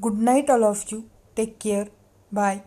Good night all of you. Take care. Bye.